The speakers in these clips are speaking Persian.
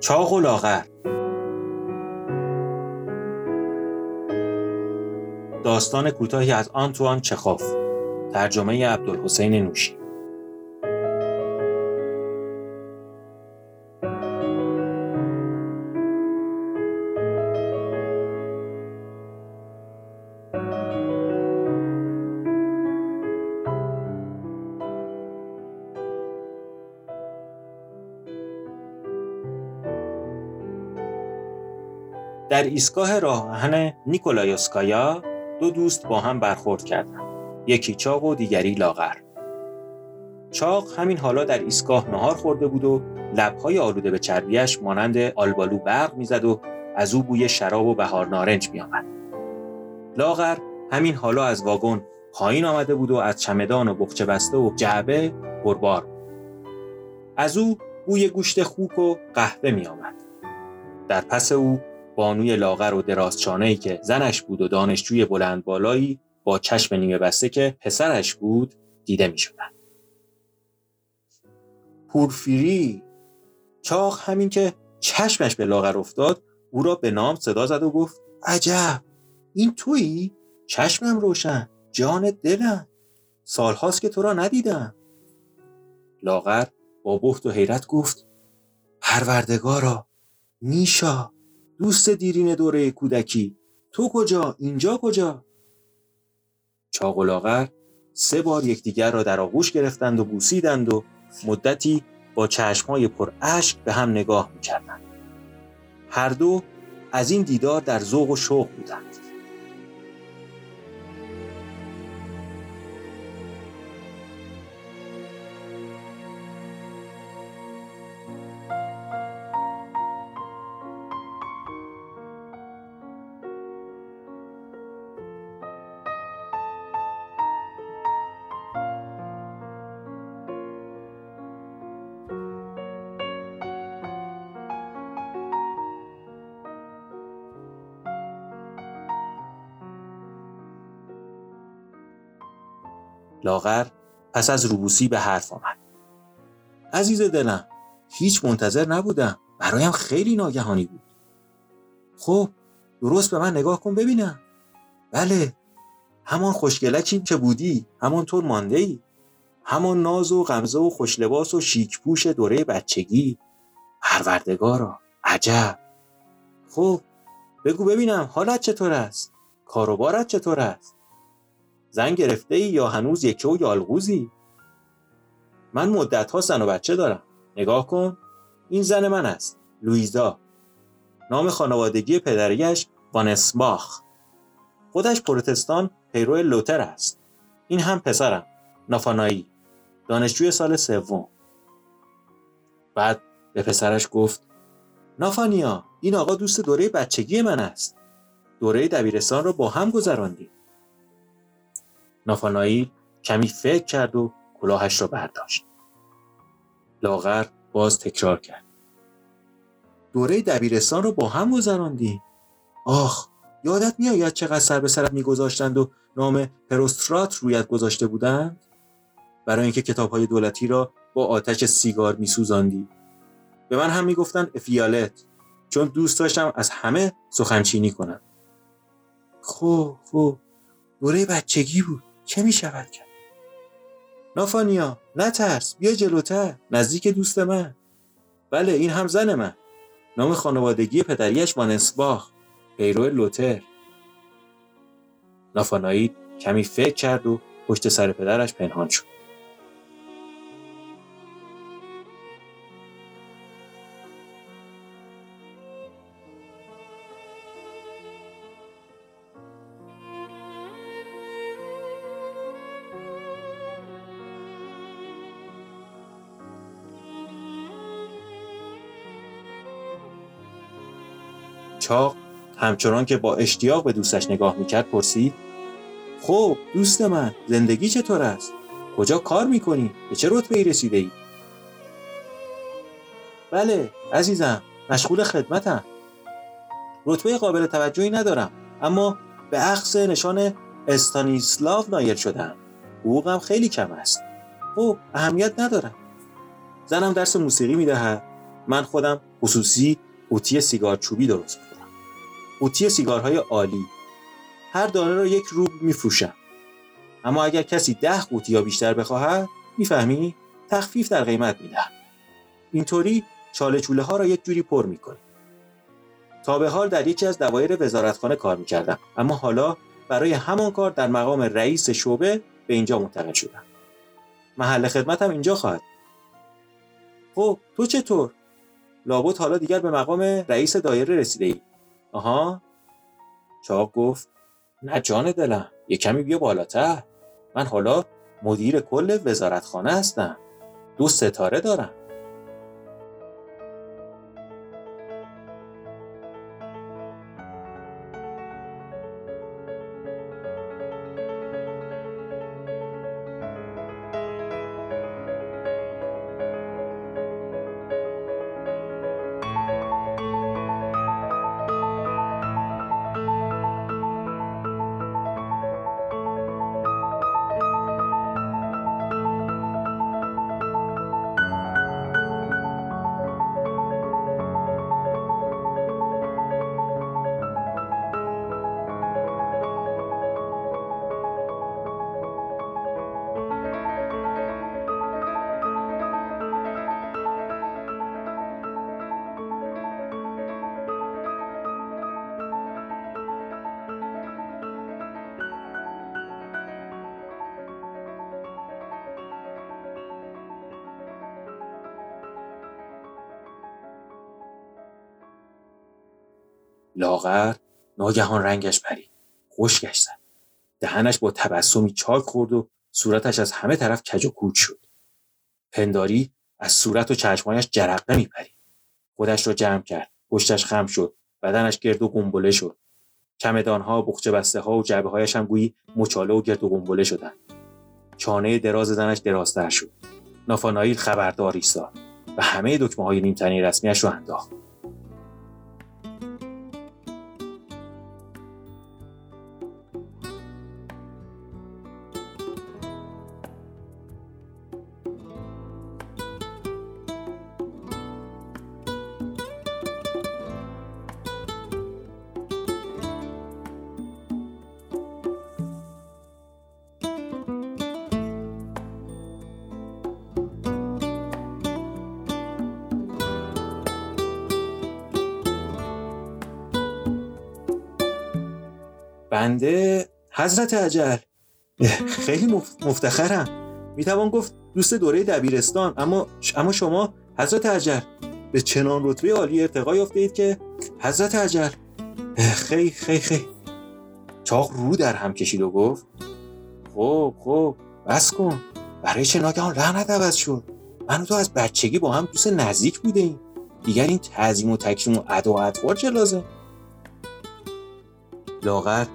چاق و لاغر. داستان کوتاهی از آنتوان چخوف. ترجمه عبدالحسین نوشی. در ایستگاه راهن نیکولایوسکایا دو دوست با هم برخورد کردند. یکی چاق و دیگری لاغر. چاق همین حالا در ایستگاه نهار خورده بود و لبهای آلوده به چربیش مانند آلبالو برق می‌زد و از او بوی شراب و بهار نارنج میآمد. لاغر همین حالا از واگن پایین آمده بود و از چمدان و بخچه بسته و جعبه پربار از او بوی گوشت خوک و قهوه می آمد. در پس او بانوی لاغر و درازچانه ای که زنش بود و دانشجوی بلند بالایی با چشم نیمه بسته که پسرش بود دیده می شدن. پورفیری چاق همین که چشمش به لاغر افتاد او را به نام صدا زد و گفت عجب این تویی؟ چشمم روشن جان دلم سالهاست که تو را ندیدم لاغر با بخت و حیرت گفت پروردگارا میشا دوست دیرین دوره کودکی. تو کجا؟ اینجا کجا؟ چاق سه بار یکدیگر را در آغوش گرفتند و بوسیدند و مدتی با چشمهای پر اشک به هم نگاه می‌کردند. هر دو از این دیدار در ذوق و شوق بودند. لاغر پس از روبوسی به حرف آمد. عزیز دلم هیچ منتظر نبودم. برایم خیلی ناگهانی بود. خب درست به من نگاه کن ببینم. بله همان خوشگلکی که بودی همانطور مانده ای همان ناز و غمزه و خوشلباس و شیک پوش دوره بچگی. پروردگارا عجب. خب بگو ببینم حالت چطور است؟ کاروبارت چطور است؟ زن گرفته ای یا هنوز یکه و یالغوزی؟ من مدت ها زن و بچه دارم. نگاه کن. این زن من است. لویزا نام خانوادگی پدریش وانسباخ. خودش پروتستان پیرو لوتر است. این هم پسرم نافانایی. دانشجوی سال سوم. بعد به پسرش گفت نافانیا این آقا دوست دوره بچگی من است. دوره دبیرستان را با هم گذراندیم. نافانایی کمی فکر کرد و کلاهش را برداشت. لاغر باز تکرار کرد. دوره دبیرستان رو با هم گذراندی؟ آخ یادت میآید چقدر سر به سرت میگذاشتند و نام پروسترات رویت گذاشته بودند برای اینکه کتابهای دولتی را با آتش سیگار میسوزاندی به من هم می‌گفتند افیالت چون دوست داشتم از همه سخنچینی کنم خب خب دوره بچگی بود چه می شود کرد نافانیا نترس بیا جلوتر نزدیک دوست من. بله این هم زن من. نام خانوادگی پدریش وانسباخ پیرو لوتر. نافانایی کمی فکر کرد و پشت سر پدرش پنهان شد. چاق همچنان که با اشتیاق به دوستش نگاه می‌کرد پرسید خب دوست من زندگی چطور است؟ کجا کار می‌کنی؟ به چه رتبه ای رسیده ای؟ بله عزیزم مشغول خدمتم رتبه قابل توجهی ندارم اما به عقص نشان استانیسلاو نایل شدم حقوقم خیلی کم است خب اهمیت ندارم زنم درس موسیقی می‌دهد من خودم خصوصی قوطی سیگار چوبی درست قوطی سیگارهای عالی. هر دانه را یک روب میفروشم. اما اگر کسی ده قوطی یا بیشتر بخواهد می‌فهمی تخفیف در قیمت می‌دهم. اینطوری چاله چوله ها را یک جوری پر می‌کنیم تا به حال در یکی از دوایر وزارتخانه کار می‌کردم. اما حالا برای همان کار در مقام رئیس شعبه به اینجا منتقل شدم. محل خدمتم اینجا خواهد خب تو چطور؟ لابد حالا دیگر به مقام رئیس دایره رسیده ای آها. چاق گفت نه جان دلم یه کمی بیا بالاتر. من حالا مدیر کل وزارتخانه هستم. دو ستاره دارم. لاغر ناگهان رنگش پرید. خشکش زد. دهنش با تبسمی چاک خورد و صورتش از همه طرف کج و کوچ شد. پنداری از صورت و چشمایش جرقه میپرید. خودش را جمع کرد. پشتش خم شد. بدنش گرد و گنبله شد. چمدانها بخچه بسته ها و جعبه هایش هم گویی مچاله و گرد و گنبله شدند. چانه دراز زنش درازتر شد. نافانایل خبردار ایستاد و همه دکمه های نیمتنی رسمیش رو انداخت. بنده حضرت عجل خیلی مفتخرم. می‌توان گفت دوست دوره دبیرستان اما اما شما حضرت عجل به چنان رتبه عالی ارتقا یافته اید که حضرت عجل خیلی خیلی خیلی. چاق رو در هم کشید و گفت خب خب بس کن. برای چه ناگهان لعنت عوض شد من تو از بچگی با هم دوست نزدیک بوده ایم دیگر این تعظیم و تکریم و ادا و اطوار چه لازم؟ لاغر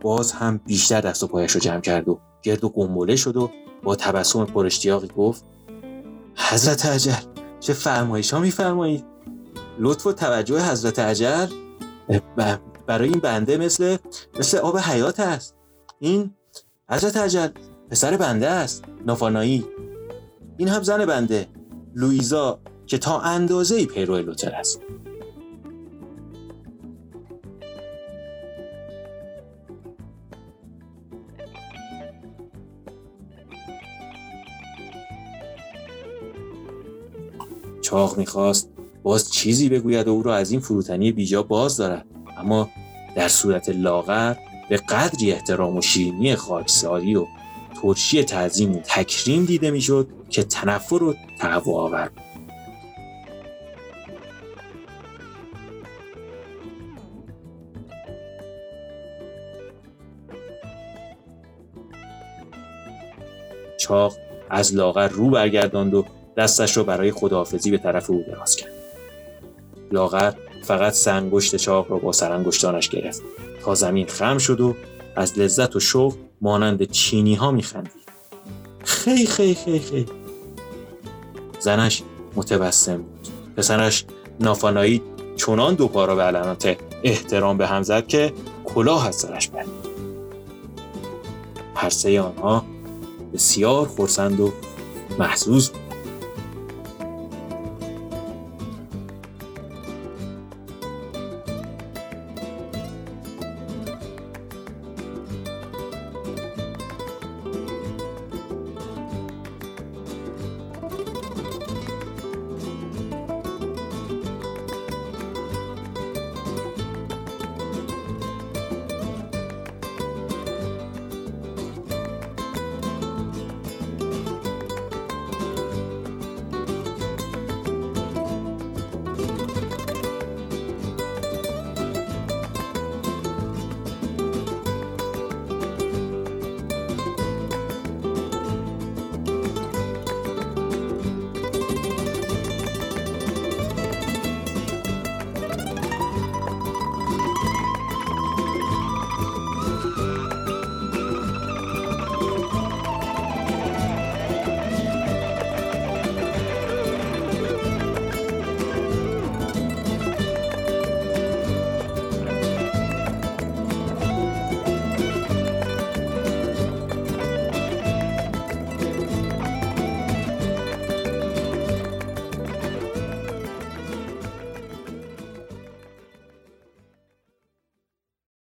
باز هم بیشتر دست و پایش رو جمع کرد و گرد و گنبله شد و با تبسم پرشتیاقی گفت حضرت عجل چه فرمایش ها میفرمایید؟ لطف و توجه حضرت عجل برای این بنده مثل مثل آب حیات است. این حضرت عجل پسر بنده است نافانایی این هم زن بنده لویزا که تا اندازه ای پیرو لوتر است. چاق می‌خواست باز چیزی بگوید و او را از این فروتنی بیجا باز دارد. اما در صورت لاغر به قدری احترام و شیرینی خاکساری و ترشی تعظیم و تکریم دیده می‌شد که تنفر و تهوع آورد. چاق از لاغر رو برگرداند و دستش رو برای خداحافظی به طرف او دراز کرد. لاغر فقط سنگشت چاق را با سرانگشتانش گرفت. تا زمین خم شد و از لذت و شوق مانند چینی ها میخندید. خی خی خی خی. زنش متبسم بود. پسرش نافانایی چنان دو پا را به علامت احترام به هم زد که کلاه از سرش برید هر سه آنها بسیار خورسند و محسوس بود